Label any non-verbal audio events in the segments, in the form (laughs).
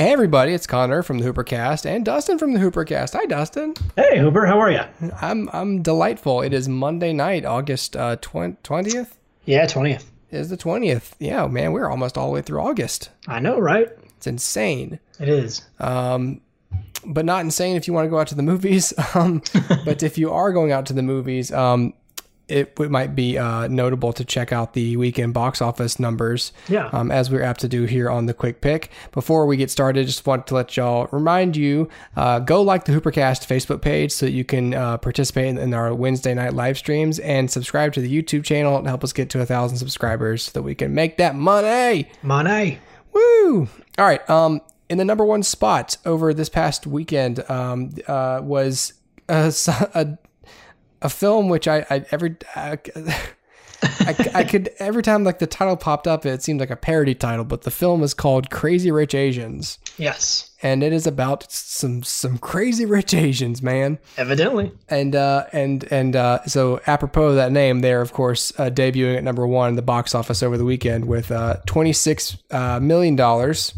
Hey everybody, it's Connor from the Hoopercast and Dustin from the Hoopercast. Hi Dustin. Hey Hooper, how are you? I'm I'm delightful. It is Monday night, August uh, twentieth. Yeah, twentieth is the twentieth. Yeah, man, we're almost all the way through August. I know, right? It's insane. It is. Um, but not insane if you want to go out to the movies. (laughs) Um, but if you are going out to the movies, um, it, it might be uh, notable to check out the weekend box office numbers. Yeah. Um, as we're apt to do here on the Quick Pick. Before we get started, just want to let y'all remind you uh, go like the Hoopercast Facebook page so that you can uh, participate in our Wednesday night live streams and subscribe to the YouTube channel to help us get to a thousand subscribers so that we can make that money. Money. Woo! All right. Um, in the number one spot over this past weekend um, uh, was a, (laughs) a a film which I, I every I, I, I, could every time like the title popped up, it seemed like a parody title, but the film is called Crazy Rich Asians. Yes, and it is about some some crazy rich Asians, man. Evidently, and uh, and and uh, so apropos of that name, they're of course uh, debuting at number one in the box office over the weekend with uh, twenty six uh, million dollars.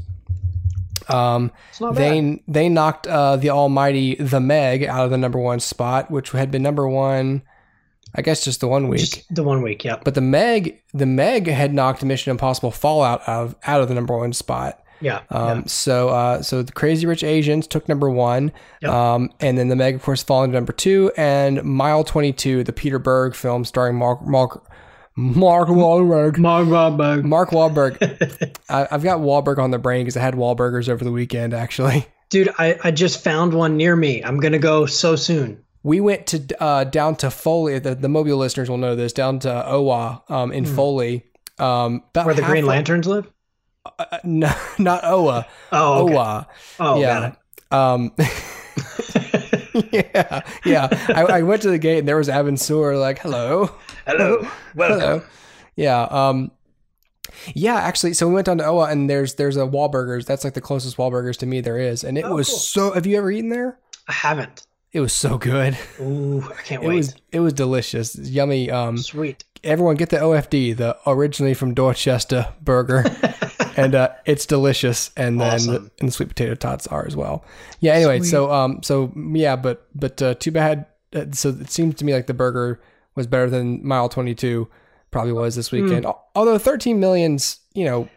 Um, they bad. they knocked uh, the almighty The Meg out of the number one spot, which had been number one, I guess, just the one week. Just the one week, yeah. But the Meg, the Meg had knocked Mission Impossible Fallout out of out of the number one spot. Yeah. Um, yeah. So, uh, so the Crazy Rich Asians took number one, yep. um, and then the Meg, of course, falling to number two, and Mile Twenty Two, the Peter Berg film starring Mark Mark Mark Wahlberg. Mark Wahlberg. Mark Wahlberg. (laughs) I, have got Wahlberg on the brain because I had Wahlburgers over the weekend, actually. Dude, I, I just found one near me. I'm going to go so soon. We went to uh, down to Foley. The, the mobile listeners will know this. Down to Owa um, in mm. Foley. Um, Where the Green Lanterns live? Uh, uh, (laughs) no, not Owa. Oh, okay. Owa. Oh, yeah. Um, (laughs) (laughs) yeah, yeah. I, I, went to the gate and there was Abin Sur like, "Hello, hello, (laughs) welcome." Hello. Yeah. Um. Yeah, actually, so we went down to Owa and there's there's a Wahlburgers. That's like the closest Wahlburgers to me there is, and it oh, was cool. so. Have you ever eaten there? I haven't. It was so good. Ooh, I can't it wait. Was, it was delicious, yummy. Um, Sweet. Everyone get the OFD, the originally from Dorchester burger. (laughs) (laughs) and uh, it's delicious. And then awesome. and the sweet potato tots are as well. Yeah. Anyway, sweet. so um, so yeah, but but uh, too bad. Uh, so it seems to me like the burger was better than mile twenty two. Probably was this weekend. Mm. Although thirteen millions, you know,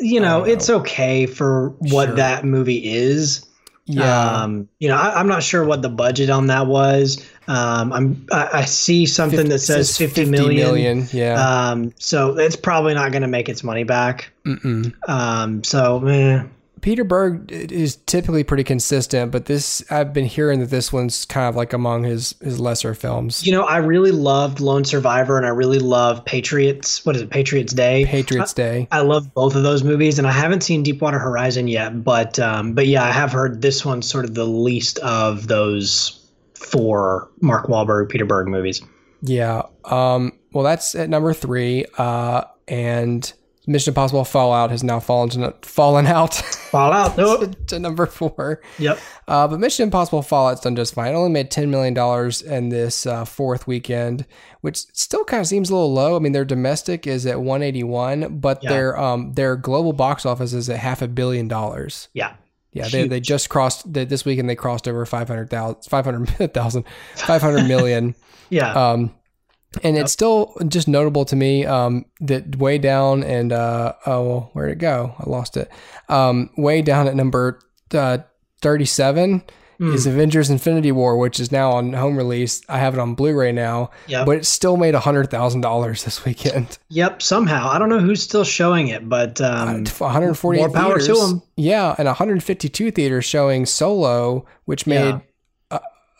you know, it's okay for what sure. that movie is. Yeah. Um, you know, I, am not sure what the budget on that was. Um, I'm I, I see something 50, that says 50, 50 million. million. Yeah. Um, so it's probably not going to make its money back. Mm-mm. Um, so eh. Peter Berg is typically pretty consistent, but this I've been hearing that this one's kind of like among his his lesser films. You know, I really loved Lone Survivor and I really love Patriots. What is it? Patriots Day. Patriots Day. I, I love both of those movies, and I haven't seen Deepwater Horizon yet, but um, but yeah, I have heard this one's sort of the least of those four Mark Wahlberg, Peter Berg movies. Yeah. Um. Well, that's at number three. Uh. And Mission Impossible Fallout has now fallen to fallen out. (laughs) Fallout to, to, number four. Yep. Uh, but Mission Impossible Fallout's done just fine. It only made ten million dollars in this uh, fourth weekend, which still kind of seems a little low. I mean, their domestic is at one eighty one, but yeah. their um their global box office is at half a billion dollars. Yeah. Yeah, they, they just crossed they, this weekend. They crossed over 500,000, (laughs) 500,000, 500 million. (laughs) yeah. Um, and yep. it's still just notable to me um, that way down and uh, oh where'd it go i lost it um, way down at number uh, 37 mm. is avengers infinity war which is now on home release i have it on blu-ray now yep. but it still made $100000 (laughs) this weekend yep somehow i don't know who's still showing it but um, uh, 140 more power theaters. to them yeah and 152 theaters showing solo which made yeah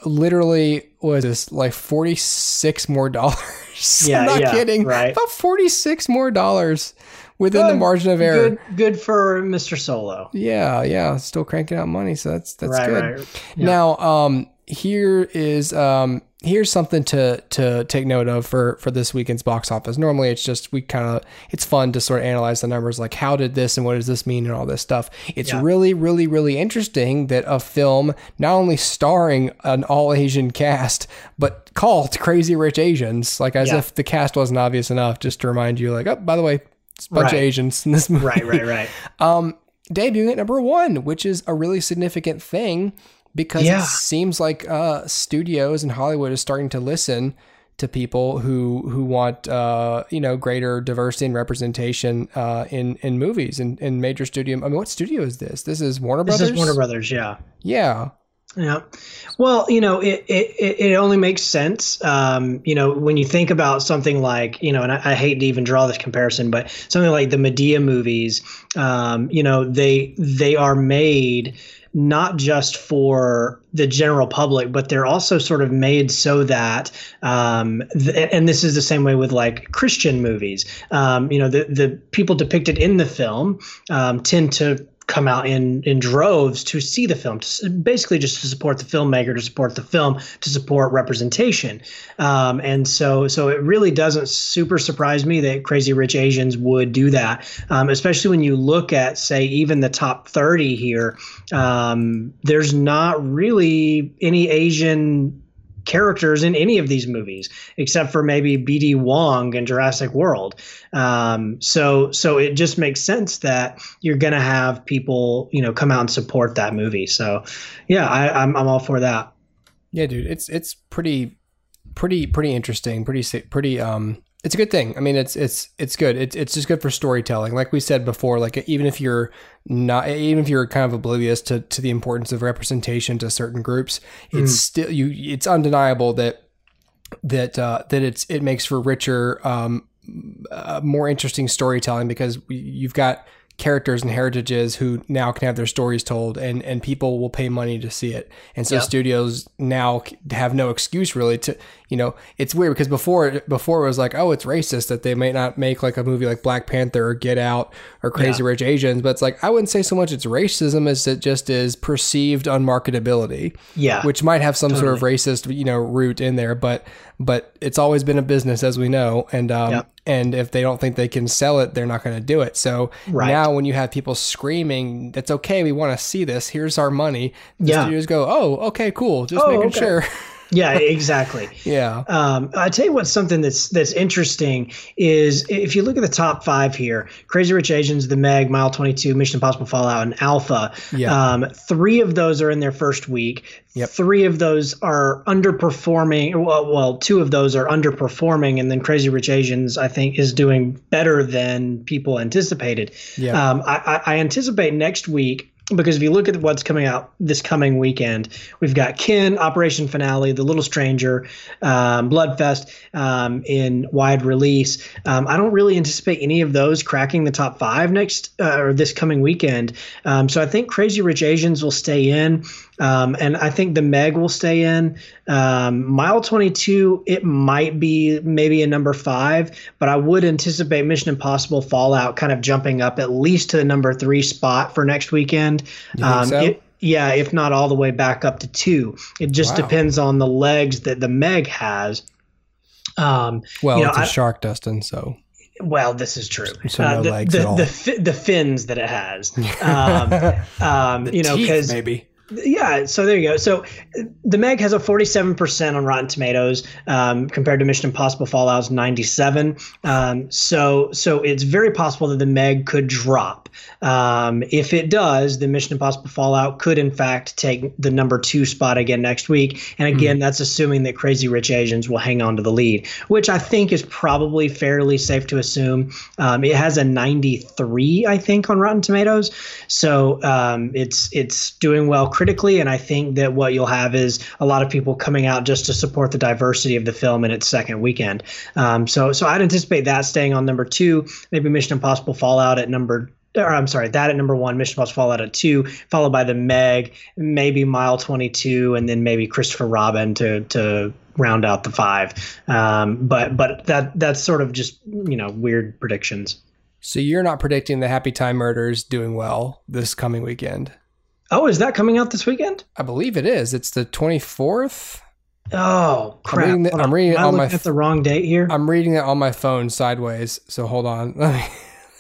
literally was this like 46 more dollars. (laughs) Yeah, I'm not yeah, kidding. Right. About 46 more dollars within the margin of error. Good, good for Mr. Solo. Yeah, yeah, still cranking out money, so that's that's right, good. Right. Yeah. Now, um, here is um, here's something to to take note of for for this weekend's box office. Normally, it's just we kind of it's fun to sort of analyze the numbers, like how did this and what does this mean and all this stuff. It's yeah. really, really, really interesting that a film not only starring an all Asian cast, but called Crazy Rich Asians, like as yeah. if the cast wasn't obvious enough, just to remind you, like, oh, by the way, a bunch right. of Asians in this movie. Right, right, (laughs) right. um, debuting at number one, which is a really significant thing because Yeah. it seems like uh, studios and Hollywood is starting to listen to people who who want uh, you know greater diversity and representation uh, in in movies and in major studio. I mean, what studio is this? This is Warner This Brothers. is Warner Brothers, yeah. Yeah, Yeah. Well, you know, it, it, it only makes sense. Um, you know, when you think about something like, you know, and I, I hate to even draw this comparison, but something like the Madea movies, um, you know, they they are made not just for the general public, but they're also sort of made so that, um, th- and this is the same way with like Christian movies. Um, you know, the the people depicted in the film um, tend to come out in in droves to see the film, to, basically just to support the filmmaker, to support the film, to support representation. Um, and so so it really doesn't super surprise me that Crazy Rich Asians would do that, um, especially when you look at say even the top thirty here. Um, there's not really any Asian characters in any of these movies except for maybe BD Wong in Jurassic World. Um, so so it just makes sense that you're gonna have people you know come out and support that movie. So yeah, I, I'm I'm all for that. yeah, dude. It's it's pretty pretty pretty interesting. Pretty pretty um. It's a good thing. I mean, it's it's it's good. It's it's just good for storytelling. Like we said before, like even if you're not, even if you're kind of oblivious to to the importance of representation to certain groups, it's still you. It's undeniable that that uh, that it's it makes for richer, um, uh, more interesting storytelling because you've got characters and heritages who now can have their stories told and and people will pay money to see it and so Yep. studios now have no excuse really to you know it's weird because before before it was like oh it's racist that they may not make like a movie like black panther or get out or crazy rich asians but it's like i wouldn't say so much it's racism as it just is perceived unmarketability Yeah, which might have some sort of racist, you know, root in there, but but it's always been a business, as we know, and um, Yep. And if they don't think they can sell it, they're not going to do it. So Right. now, when you have people screaming, "That's okay, we want to see this. Here's our money," the Yeah. studios go, "Oh, okay, cool, just Oh, making okay. sure." (laughs) yeah, exactly. (laughs) yeah, Um, I tell you what's something that's that's interesting is if you look at the top five here: Crazy Rich Asians, The Meg, Mile Twenty Two, Mission Impossible Fallout, and Alpha. Yeah. Um, three of those are in their first week. Yep. Three of those are underperforming. Well, well, two of those are underperforming, and then Crazy Rich Asians, I think, is doing better than people anticipated. Yeah. Um, I, I I anticipate next week because if you look at what's coming out this coming weekend, we've got Kin, Operation Finale, The Little Stranger, um, Bloodfest um, in wide release. Um, I don't really anticipate any of those cracking the top five next uh, or this coming weekend. Um, so I think Crazy Rich Asians will stay in, um, and I think The Meg will stay in. Um, Mile 22, it might be maybe a number five, but I would anticipate Mission Impossible Fallout kind of jumping up at least to the number three spot for next weekend. Think so? it- yeah, if not all the way back up to two. It just Wow. depends on the legs that the Meg has. Um, well, you know, it's a I- shark, Dustin. So well, this is true. So no the, legs the, at all. The, the fins that it has. (laughs) Um, um, you know, because maybe. Yeah, so there you go. So the Meg has a 47% on Rotten Tomatoes um, compared to Mission Impossible Fallout's 97. Um, so so it's very possible that the Meg could drop. Um, if it does, the Mission Impossible Fallout could in fact take the number two spot again next week. And again, that's assuming that Crazy Rich Asians will hang on to the lead, which I think is probably fairly safe to assume. Um, it has a 93, I think, on Rotten Tomatoes. So um, it's it's doing well critically, and I think that what you'll have is a lot of people coming out just to support the diversity of the film in its second weekend. Um, so so I'd anticipate that staying on number two, maybe Mission Impossible Fallout at number. Or I'm sorry, that at number one, Mission Impossible Fallout at two, followed by the Meg, maybe Mile 22, and then maybe Christopher Robin to to round out the five. Um, but but that that's sort of just you know weird predictions. So you're not predicting the Happy Time Murders doing well this coming weekend? Oh, is that coming out this weekend? I believe it is. It's the 24th. Oh crap! reading the- I'm reading it on my at the wrong date here. I'm reading it on my phone sideways. So hold on. (laughs) Let me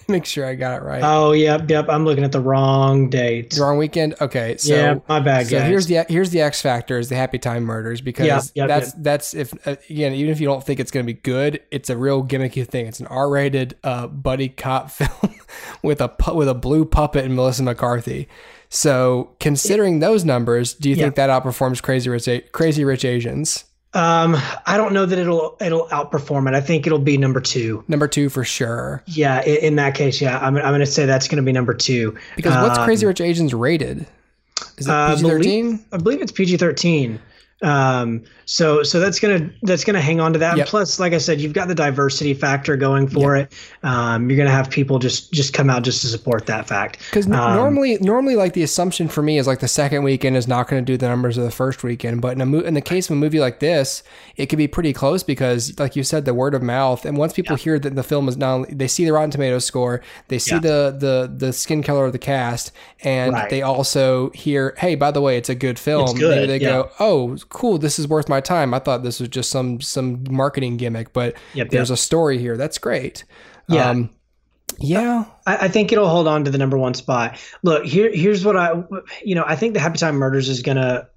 make sure I got it right. oh yep, yep. I'm looking at the wrong date. The wrong weekend. Okay, so yeah, my bad, so guys. here's the here's the X factor is the Happy Time Murders because Yeah, yep, that's that's if uh, again even if you don't think it's going to be good, it's a real gimmicky thing. It's an R-rated uh, buddy cop (laughs) film with a with a blue puppet and Melissa McCarthy. So, considering those numbers, do you think that outperforms Crazy Rich A- Crazy Rich Asians? Um, I don't know that it'll it'll outperform it. I think it'll be number two. Number two for sure. Yeah, in, in that case, yeah, I'm I'm going to say that's going to be number two. Because what's Um, Crazy Rich Asians rated? Is it uh, PG thirteen? believe- I believe it's PG thirteen. Um, so so that's gonna that's gonna hang on to that. Yep. Plus, like I said, you've got the diversity factor going for it. Um, you're gonna have people just just come out just to support that fact. Because Um, normally, normally, like the assumption for me is like the second weekend is not going to do the numbers of the first weekend. But in a mo- in the case of a movie like this, it could be pretty close because, like you said, the word of mouth. And once people hear that the film is not, only, they see the Rotten Tomatoes score, they see Yeah. the the the skin color of the cast, and Right. they also hear, hey, by the way, it's a good film. good, Maybe they yeah. go, oh, cool, this is worth my time. I thought this was just some some marketing gimmick, but Yep, there's yep. a story here. That's great. Yeah. Um, yeah. I, I think it'll hold on to the number one spot. Look, here here's what I you know I think the Happy Time Murders is gonna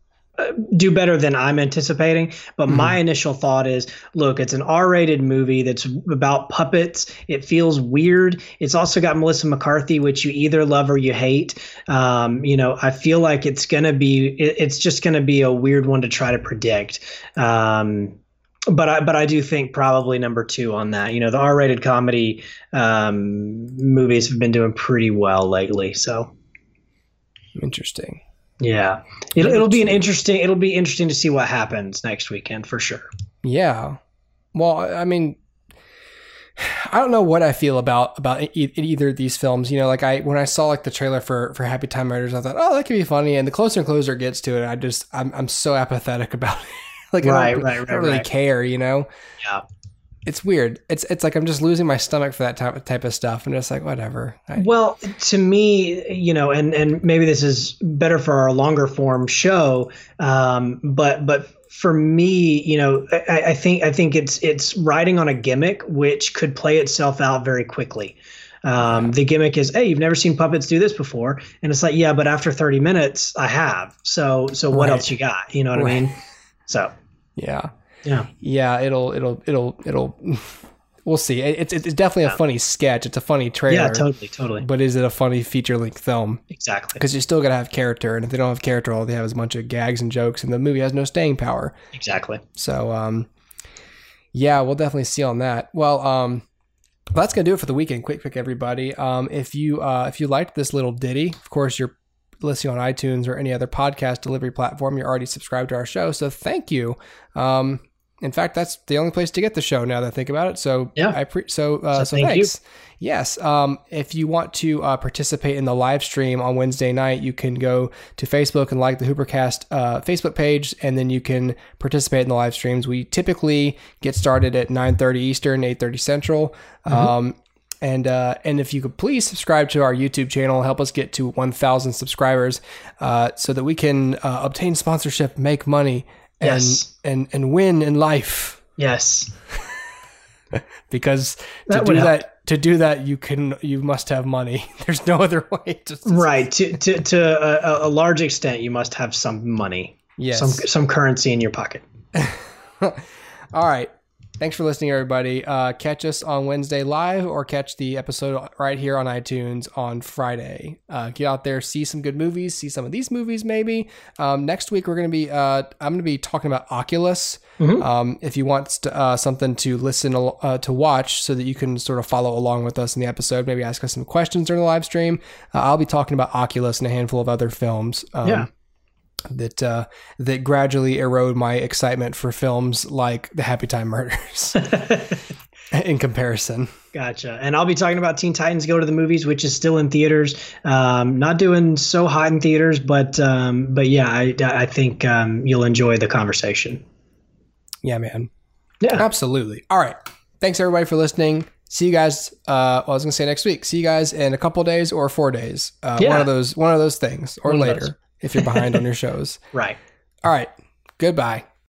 do better than I'm anticipating. But my initial thought is, look, it's an R-rated movie that's about puppets. It feels weird. It's also got Melissa McCarthy, which you either love or you hate. Um, you know, I feel like it's gonna be it, it's just gonna be a weird one to try to predict. Um, but I but I do think probably number two on that. You know, the R-rated comedy um, movies have been doing pretty well lately. So Interesting. Yeah, it'll, it'll be an interesting. It'll be interesting to see what happens next weekend for sure. Yeah. Well, I mean, I don't know what I feel about about e- either of these films. You know, like I when I saw like the trailer for for Happy Time Murders, I thought, oh, that could be funny. And the closer and closer it gets to it, I just I'm I'm so apathetic (laughs) about it. like I don't, right, I don't really right. care. You know, Yeah. It's weird. It's it's like I'm just losing my stomach for that type of type of stuff. and just like whatever. I, Well, to me, you know, and and maybe this is better for our longer form show, um, but but for me, you know, I, I think I think it's it's riding on a gimmick which could play itself out very quickly. Um, the gimmick is, hey, you've never seen puppets do this before, and it's like, yeah, but after 30 minutes, I have. So so what Right. else you got? You know what Right. I mean? So yeah. Yeah, Yeah. It'll it'll it'll it'll. (laughs) We'll see. It's it's definitely a funny sketch. It's a funny trailer. yeah, totally, totally, But is it a funny feature length film? exactly, because you're still gonna have character, and if they don't have character, all they have is a bunch of gags and jokes, and the movie has no staying power. exactly. So, um, yeah, we'll definitely see on that. Well, um, that's gonna do it for the weekend. Quick pick, everybody. Um, if you uh, if you liked this little ditty, of course you're listening on iTunes or any other podcast delivery platform. You're already subscribed to our show, so thank you. Um, in fact, that's the only place to get the show now that I think about it. So Yeah. I pre- so uh, so, So thank you. thanks. Yes. Um, if you want to uh, participate in the live stream on Wednesday night, you can go to Facebook and like the Hoopercast uh, Facebook page, and then you can participate in the live streams. We typically get started at 9:30 Eastern, 8:30 Central. Um, and uh, and if you could please subscribe to our YouTube channel, help us get to 1,000 subscribers, uh, so that we can uh, obtain sponsorship, make money, Yes. and and win in life. Yes, (laughs) Because to do help. that, to do that, you can you must have money. (laughs) There's no other way. To, right. To to to a, a large extent, you must have some money. yes. some some currency in your pocket. (laughs) All right. Thanks for listening, everybody. Uh, catch us on Wednesday live or catch the episode right here on iTunes on Friday. Uh, get out there, see some good movies, see some of these movies maybe. Um, next week, we're going to be, uh, I'm going to be talking about Oculus. Um, if you want st- uh, something to listen, uh, to watch so that you can sort of follow along with us in the episode, maybe ask us some questions during the live stream. Uh, I'll be talking about Oculus and a handful of other films. Um, Yeah. That uh, that gradually erode my excitement for films like The Happy Time Murders. (laughs) (laughs) in comparison, Gotcha. And I'll be talking about Teen Titans Go to the Movies, which is still in theaters. Um, not doing so hot in theaters, but um, but yeah, I, I think um, you'll enjoy the conversation. yeah, man, Yeah. absolutely. All right, thanks everybody for listening. See you guys. Uh, well, I was gonna say next week. See you guys in a couple days or four days. Uh, One of those. One of those things, or One later. If you're behind on (laughs) your shows. Right. All right. Goodbye.